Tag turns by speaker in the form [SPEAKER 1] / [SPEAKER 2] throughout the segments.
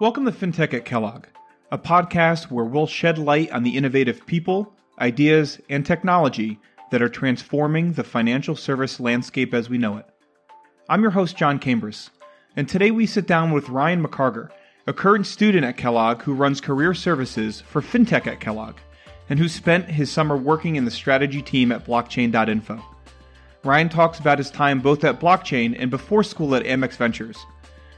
[SPEAKER 1] Welcome to FinTech at Kellogg, a podcast where we'll shed light on the innovative people, ideas, and technology that are transforming the financial service landscape as we know it. I'm your host, Jon Cambras, and today we sit down with Ryan McCargar, a current student at Kellogg who runs career services for FinTech at Kellogg, and who spent his summer working in the strategy team at blockchain.info. Ryan talks about his time both at Blockchain and before school at Amex Ventures,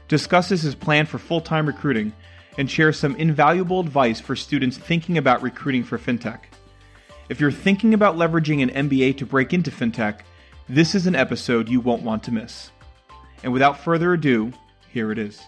[SPEAKER 1] discusses his plan for full time recruiting, and shares some invaluable advice for students thinking about recruiting for FinTech. If you're thinking about leveraging an MBA to break into FinTech, this is an episode you won't want to miss. And without further ado, here it is.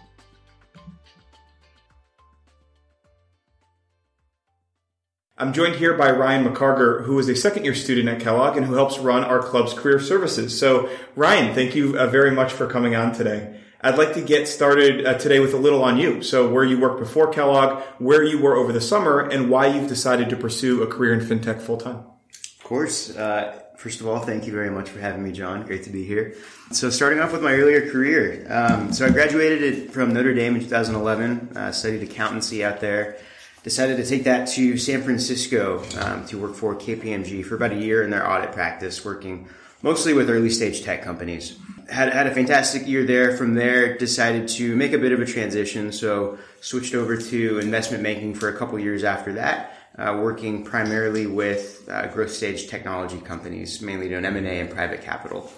[SPEAKER 1] I'm joined here by Ryan McCargar, who is a second year student at Kellogg and who helps run our club's career services. So, Ryan, thank you uh, very much for coming on today. I'd like to get started uh, today with a little on you. So, where you worked before Kellogg, where you were over the summer, and why you've decided to pursue a career in fintech full time.
[SPEAKER 2] Of course. Uh, first of all, thank you very much for having me, Jon. Great to be here. So, starting off with my earlier career. Um, so, I graduated from Notre Dame in 2011, uh, studied accountancy out there decided to take that to San Francisco um, to work for KPMG for about a year in their audit practice, working mostly with early stage tech companies. Had, had a fantastic year there. From there, decided to make a bit of a transition. So switched over to investment banking for a couple years after that, uh, working primarily with uh, growth stage technology companies, mainly doing M&A and private capital.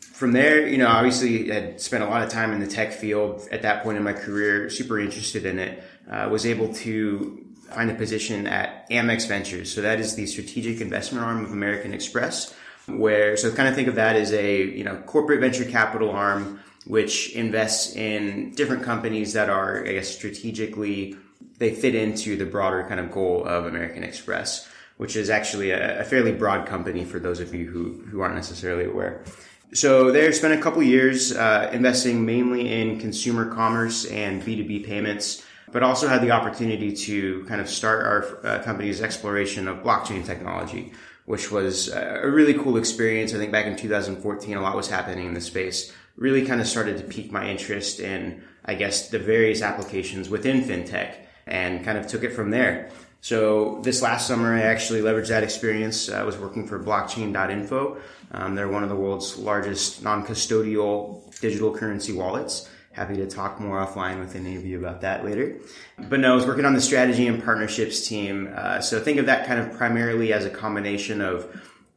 [SPEAKER 2] From there, you know, obviously had spent a lot of time in the tech field at that point in my career, super interested in it. Uh, was able to find a position at Amex Ventures. So that is the strategic investment arm of American Express, where so kind of think of that as a you know corporate venture capital arm which invests in different companies that are I guess strategically they fit into the broader kind of goal of American Express, which is actually a, a fairly broad company for those of you who who aren't necessarily aware. So there, spent a couple years uh, investing mainly in consumer commerce and B two B payments but also had the opportunity to kind of start our uh, company's exploration of blockchain technology, which was a really cool experience. I think back in 2014, a lot was happening in the space. Really kind of started to pique my interest in, I guess, the various applications within fintech and kind of took it from there. So this last summer, I actually leveraged that experience. I was working for blockchain.info. Um, they're one of the world's largest non-custodial digital currency wallets. Happy to talk more offline with any of you about that later. But no, I was working on the strategy and partnerships team. Uh, so think of that kind of primarily as a combination of,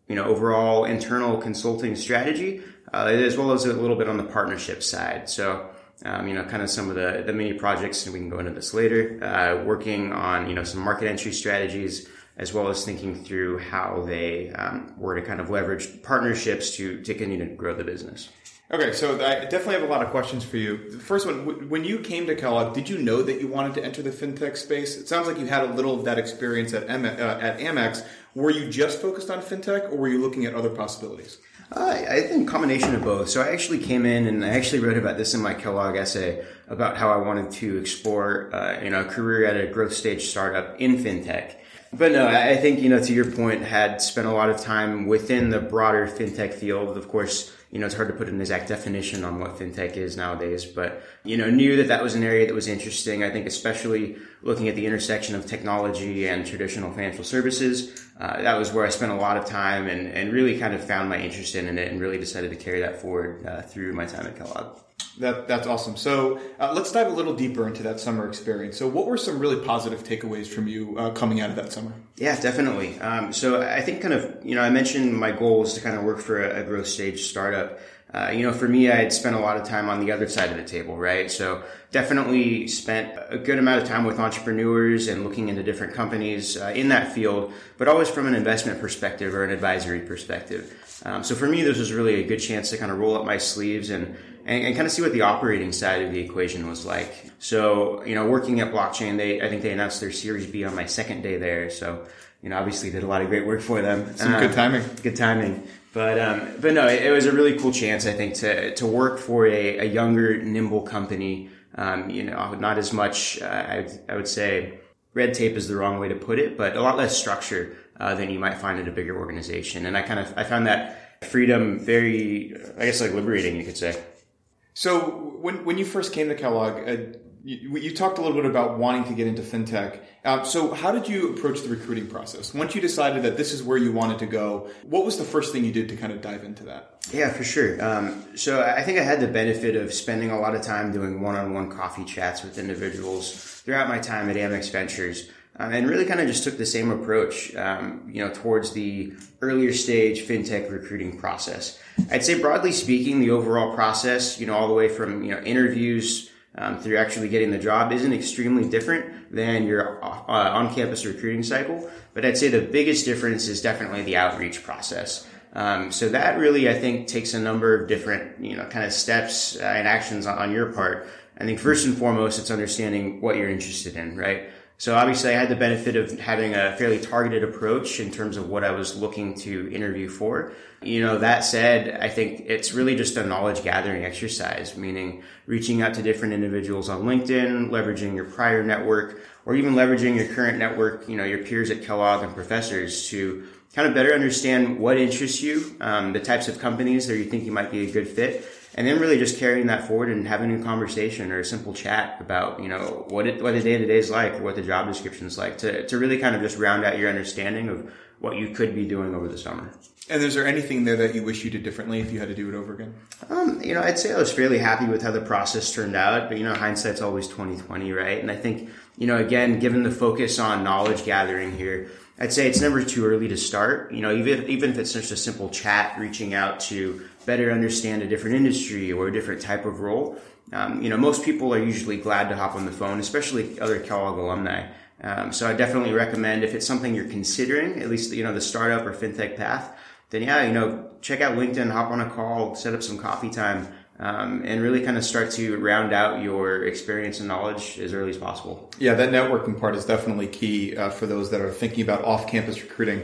[SPEAKER 2] you know, overall internal consulting strategy, uh, as well as a little bit on the partnership side. So, um, you know, kind of some of the, the mini projects, and we can go into this later, uh, working on, you know, some market entry strategies, as well as thinking through how they um, were to kind of leverage partnerships to, to continue to grow the business.
[SPEAKER 1] Okay, so I definitely have a lot of questions for you. The first one, when you came to Kellogg, did you know that you wanted to enter the fintech space? It sounds like you had a little of that experience at, M- uh, at Amex. Were you just focused on fintech, or were you looking at other possibilities?
[SPEAKER 2] Uh, I think combination of both. So I actually came in and I actually wrote about this in my Kellogg essay about how I wanted to explore, uh, you know, a career at a growth stage startup in fintech. But no, I think, you know, to your point, had spent a lot of time within the broader fintech field. Of course, you know, it's hard to put an exact definition on what fintech is nowadays, but, you know, knew that that was an area that was interesting. I think especially looking at the intersection of technology and traditional financial services, uh, that was where I spent a lot of time and, and really kind of found my interest in it and really decided to carry that forward uh, through my time at Kellogg.
[SPEAKER 1] That, that's awesome. So uh, let's dive a little deeper into that summer experience. So, what were some really positive takeaways from you uh, coming out of that summer?
[SPEAKER 2] Yeah, definitely. Um, so, I think kind of, you know, I mentioned my goal was to kind of work for a, a growth stage startup. Uh, you know, for me, I had spent a lot of time on the other side of the table, right? So definitely spent a good amount of time with entrepreneurs and looking into different companies uh, in that field, but always from an investment perspective or an advisory perspective. Um, so for me, this was really a good chance to kind of roll up my sleeves and, and, and kind of see what the operating side of the equation was like. So, you know, working at blockchain, they, I think they announced their series B on my second day there. So, you know, obviously did a lot of great work for them.
[SPEAKER 1] Some um, good timing.
[SPEAKER 2] Good timing. But um, but no, it, it, was a really cool chance, I think, to to work for a, a younger, nimble company. Um, you know, not as much. Uh, I, I would say red tape is the wrong way to put it, but a lot less structure uh, than you might find at a bigger organization. And I kind of I found that freedom very, I guess, like liberating, you could say.
[SPEAKER 1] So when when you first came to Kellogg, uh, You, you, talked a little bit about wanting to get into fintech. Uh, so, how did you approach the recruiting process? Once you decided that this is where you wanted to go, what was the first thing you did to kind of dive into that?
[SPEAKER 2] Yeah, for sure. Um, so, I think I had the benefit of spending a lot of time doing one on one coffee chats with individuals throughout my time at Amex Ventures. Um, and really kind of just took the same approach, um, you know, towards the earlier stage fintech recruiting process. I'd say broadly speaking, the overall process, you know, all the way from, you know, interviews, um, through actually getting the job isn't extremely different than your uh, on-campus recruiting cycle. But I'd say the biggest difference is definitely the outreach process. Um, so that really, I think, takes a number of different, you know, kind of steps uh, and actions on, on your part. I think first and foremost, it's understanding what you're interested in, right? So obviously I had the benefit of having a fairly targeted approach in terms of what I was looking to interview for. You know, that said, I think it's really just a knowledge gathering exercise, meaning reaching out to different individuals on LinkedIn, leveraging your prior network, or even leveraging your current network, you know, your peers at Kellogg and professors to kind of better understand what interests you, um, the types of companies that you think you might be a good fit, and then really just carrying that forward and having a conversation or a simple chat about you know what it what the day to day is like or what the job description is like to to really kind of just round out your understanding of what you could be doing over the summer.
[SPEAKER 1] And is there anything there that you wish you did differently if you had to do it over again?
[SPEAKER 2] Um, you know, I'd say I was fairly happy with how the process turned out, but you know, hindsight's always twenty twenty, right? And I think you know, again, given the focus on knowledge gathering here, I'd say it's never too early to start. You know, even even if it's just a simple chat, reaching out to better understand a different industry or a different type of role. Um, you know, most people are usually glad to hop on the phone, especially other Kellogg alumni. Um, so I definitely recommend if it's something you're considering, at least you know the startup or fintech path, then yeah, you know, check out LinkedIn, hop on a call, set up some coffee time, um, and really kind of start to round out your experience and knowledge as early as possible.
[SPEAKER 1] Yeah, that networking part is definitely key uh, for those that are thinking about off-campus recruiting.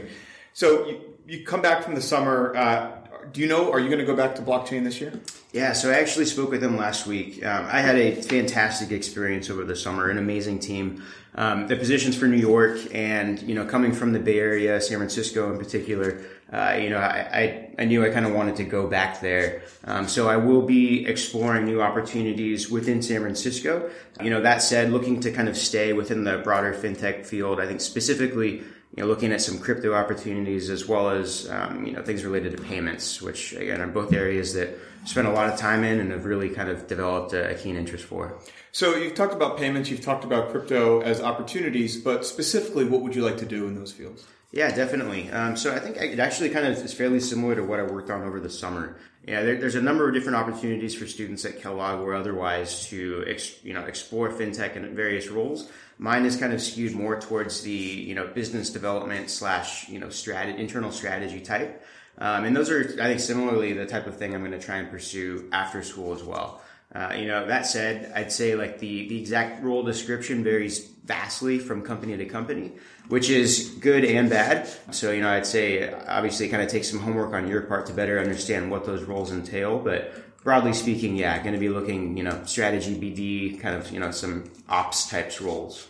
[SPEAKER 1] So you, you come back from the summer. Uh, do you know? Are you going to go back to blockchain this year?
[SPEAKER 2] Yeah, so I actually spoke with them last week. Um, I had a fantastic experience over the summer, an amazing team. Um, the positions for New York, and you know, coming from the Bay Area, San Francisco in particular, uh, you know, I, I, I, knew I kind of wanted to go back there. Um, so I will be exploring new opportunities within San Francisco. You know, that said, looking to kind of stay within the broader fintech field. I think specifically you know, looking at some crypto opportunities as well as um, you know things related to payments, which again are both areas that I spent a lot of time in and have really kind of developed a, keen interest for.
[SPEAKER 1] So you've talked about payments, you've talked about crypto as opportunities, but specifically, what would you like to do in those fields?
[SPEAKER 2] Yeah, definitely. Um, so I think it actually kind of is fairly similar to what I worked on over the summer. Yeah, there, there's a number of different opportunities for students at Kellogg or otherwise to ex, you know explore fintech in various roles. Mine is kind of skewed more towards the you know business development slash you know internal strategy type, um, and those are I think similarly the type of thing I'm going to try and pursue after school as well. Uh, you know that said, I'd say like the the exact role description varies vastly from company to company, which is good and bad. So you know I'd say obviously kind of take some homework on your part to better understand what those roles entail, but broadly speaking, yeah, going to be looking, you know, strategy, BD, kind of, you know, some ops types roles.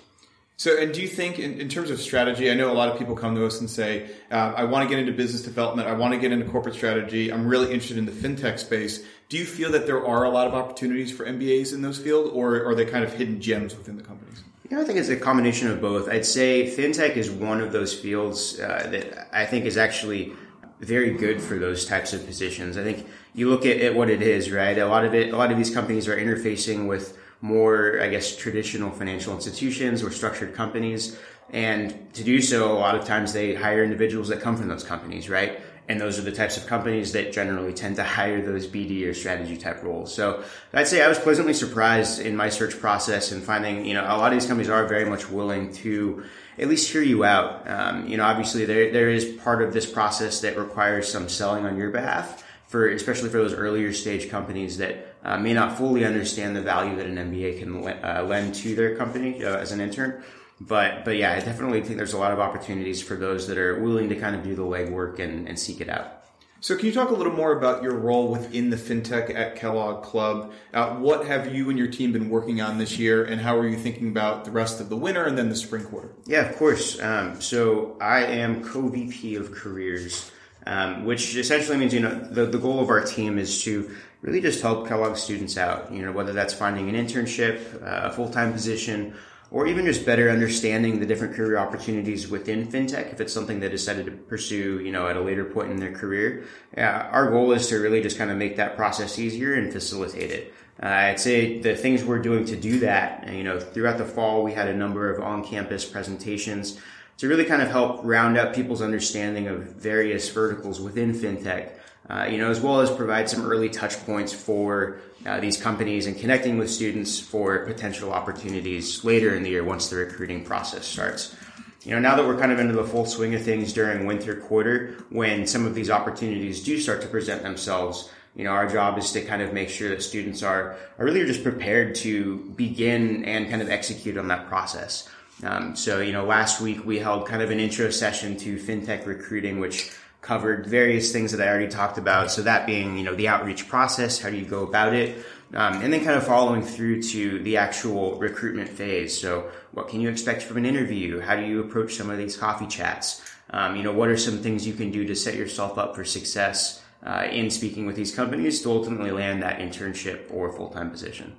[SPEAKER 1] So, and do you think, in, in, terms of strategy, I know a lot of people come to us and say, uh, I want to get into business development, I want to get into corporate strategy, I'm really interested in the fintech space. Do you feel that there are a lot of opportunities for MBAs in those fields, or are they kind of hidden gems within the companies?
[SPEAKER 2] You know, I think it's a combination of both. I'd say fintech is one of those fields uh, that I think is actually very good for those types of positions. I think you look at, at what it is, right? A lot of it, a lot of these companies are interfacing with more, I guess, traditional financial institutions or structured companies. And to do so, a lot of times they hire individuals that come from those companies, right? And those are the types of companies that generally tend to hire those BD or strategy type roles. So I'd say I was pleasantly surprised in my search process and finding, you know, a lot of these companies are very much willing to at least hear you out. Um, you know, obviously there, there is part of this process that requires some selling on your behalf for, especially for those earlier stage companies that uh, may not fully understand the value that an MBA can uh, lend to their company uh, as an intern. But, but yeah, I definitely think there's a lot of opportunities for those that are willing to kind of do the legwork and, and seek it out.
[SPEAKER 1] So, can you talk a little more about your role within the FinTech at Kellogg Club? Uh, what have you and your team been working on this year, and how are you thinking about the rest of the winter and then the spring quarter?
[SPEAKER 2] Yeah, of course. Um, so, I am co VP of careers, um, which essentially means, you know, the, the goal of our team is to really just help Kellogg students out. You know, whether that's finding an internship, uh, a full time position, or even just better understanding the different career opportunities within fintech if it's something they decided to pursue you know at a later point in their career. Uh, our goal is to really just kind of make that process easier and facilitate it. Uh, i'd say the things we're doing to do that you know throughout the fall we had a number of on-campus presentations to really kind of help round up people's understanding of various verticals within fintech uh, you know, as well as provide some early touch points for uh, these companies and connecting with students for potential opportunities later in the year once the recruiting process starts. You know, now that we're kind of into the full swing of things during winter quarter, when some of these opportunities do start to present themselves, you know, our job is to kind of make sure that students are, are really just prepared to begin and kind of execute on that process. Um, so, you know, last week we held kind of an intro session to fintech recruiting, which covered various things that I already talked about. So that being, you know, the outreach process, how do you go about it? Um, and then kind of following through to the actual recruitment phase. So what can you expect from an interview? How do you approach some of these coffee chats? Um, you know, what are some things you can do to set yourself up for success uh, in speaking with these companies to ultimately land that internship or full-time position?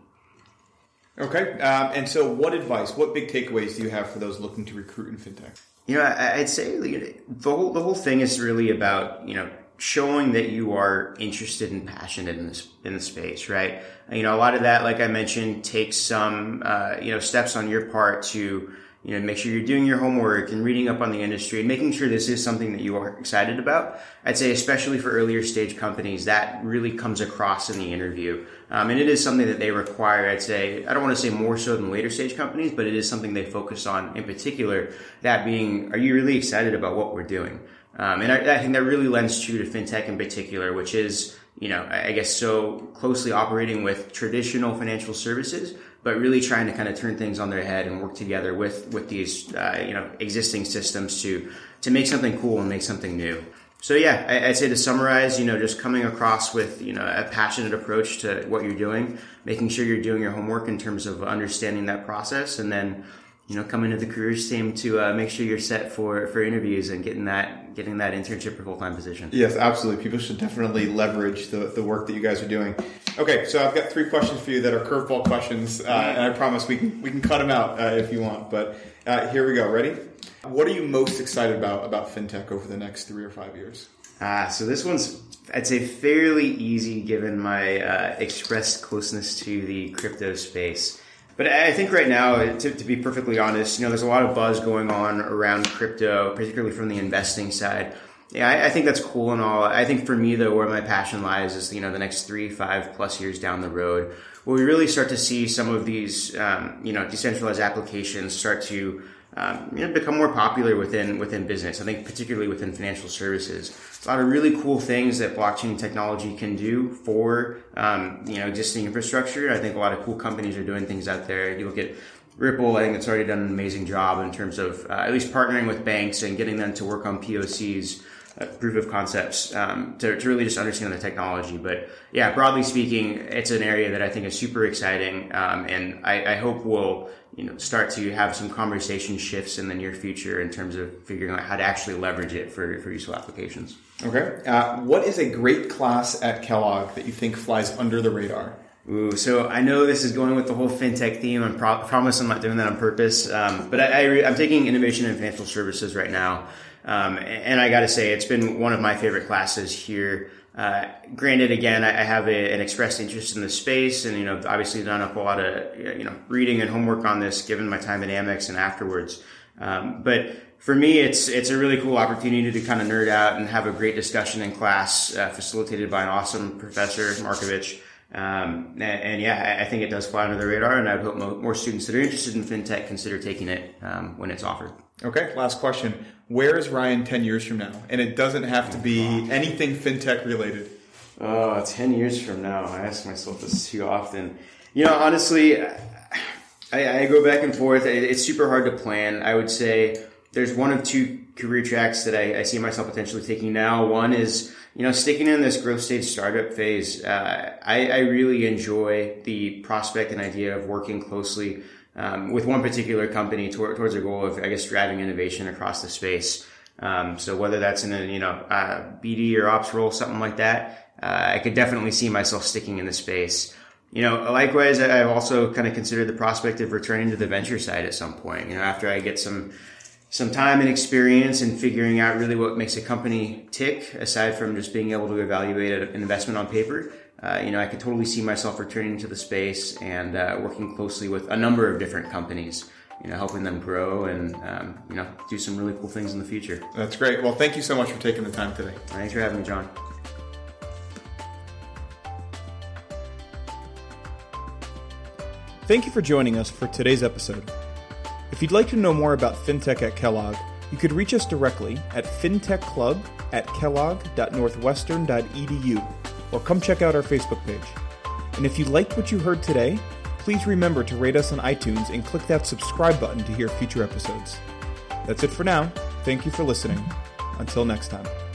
[SPEAKER 1] Okay. Um, and so what advice, what big takeaways do you have for those looking to recruit in fintech?
[SPEAKER 2] You know, I'd say the whole the whole thing is really about you know showing that you are interested and passionate in this in the space, right? You know, a lot of that, like I mentioned, takes some uh, you know steps on your part to you know, make sure you're doing your homework and reading up on the industry and making sure this is something that you are excited about. I'd say, especially for earlier stage companies, that really comes across in the interview. Um, and it is something that they require. I'd say, I don't want to say more so than later stage companies, but it is something they focus on in particular. That being, are you really excited about what we're doing? Um, and I, I think that really lends true to fintech in particular, which is, you know, I guess so closely operating with traditional financial services, but really trying to kind of turn things on their head and work together with with these uh, you know existing systems to to make something cool and make something new. So yeah, I, would say to summarize, you know, just coming across with you know a passionate approach to what you're doing, making sure you're doing your homework in terms of understanding that process, and then you know, coming to the careers team to uh, make sure you're set for for interviews and getting that getting that internship or full time position.
[SPEAKER 1] Yes, absolutely. People should definitely leverage the the work that you guys are doing. Okay, so I've got three questions for you that are curveball questions, uh, and I promise we can we can cut them out uh, if you want. But uh, here we go. Ready? What are you most excited about about fintech over the next three or five years?
[SPEAKER 2] Ah, so this one's I'd say fairly easy given my uh, expressed closeness to the crypto space. But I think right now, to, to, be perfectly honest, you know, there's a lot of buzz going on around crypto, particularly from the investing side. Yeah, I, I, think that's cool and all. I think for me, though, where my passion lies is, you know, the next three, five plus years down the road, where we really start to see some of these, um, you know, decentralized applications start to um, you know, become more popular within within business. I think particularly within financial services, a lot of really cool things that blockchain technology can do for um, you know existing infrastructure. I think a lot of cool companies are doing things out there. You look at Ripple, I think it's already done an amazing job in terms of uh, at least partnering with banks and getting them to work on POCs proof of concepts um, to, to, really just understand the technology. But yeah, broadly speaking, it's an area that I think is super exciting, um, and I, I, hope we'll you know start to have some conversation shifts in the near future in terms of figuring out how to actually leverage it for, for useful applications.
[SPEAKER 1] Okay, uh, what is a great class at Kellogg that you think flies under the radar?
[SPEAKER 2] Ooh, so I know this is going with the whole fintech theme. I pro- promise I'm not doing that on purpose. Um, but I, am taking innovation in financial services right now. Um, and I got to say, it's been one of my favorite classes here. Uh, granted, again, I, have a, an expressed interest in the space, and you know, obviously done up a lot of you know reading and homework on this, given my time at Amex and afterwards. Um, but for me, it's it's a really cool opportunity to kind of nerd out and have a great discussion in class, uh, facilitated by an awesome professor, Markovich. Um, and, and, yeah, I think it does fly under the radar, and I hope more students that are interested in fintech consider taking it um, when it's offered.
[SPEAKER 1] Okay, last question. Where is Ryan 10 years from now? And it doesn't have to be anything fintech related.
[SPEAKER 2] Oh, 10 years from now. I ask myself this too often. You know, honestly, I, I go back and forth. It's super hard to plan. I would say there's one of two career tracks that I, I see myself potentially taking now. One is, you know, sticking in this growth stage startup phase. Uh, I, I really enjoy the prospect and idea of working closely um, with one particular company toward, towards a goal of, I guess, driving innovation across the space. Um, so whether that's in a, you know, BD or ops role, something like that, uh, I could definitely see myself sticking in the space. You know, likewise, I've also kind of considered the prospect of returning to the venture side at some point. You know, after I get some some time and experience in figuring out really what makes a company tick, aside from just being able to evaluate an investment on paper. Uh, you know, I could totally see myself returning to the space and uh, working closely with a number of different companies. You know, helping them grow and um, you know do some really cool things in the future.
[SPEAKER 1] That's great. Well, thank you so much for taking the time today.
[SPEAKER 2] Thanks for having me, Jon.
[SPEAKER 1] Thank you for joining us for today's episode. If you'd like to know more about FinTech at Kellogg, you could reach us directly at fintechclub at kellogg.northwestern.edu or come check out our Facebook page. And if you liked what you heard today, please remember to rate us on iTunes and click that subscribe button to hear future episodes. That's it for now. Thank you for listening. Until next time.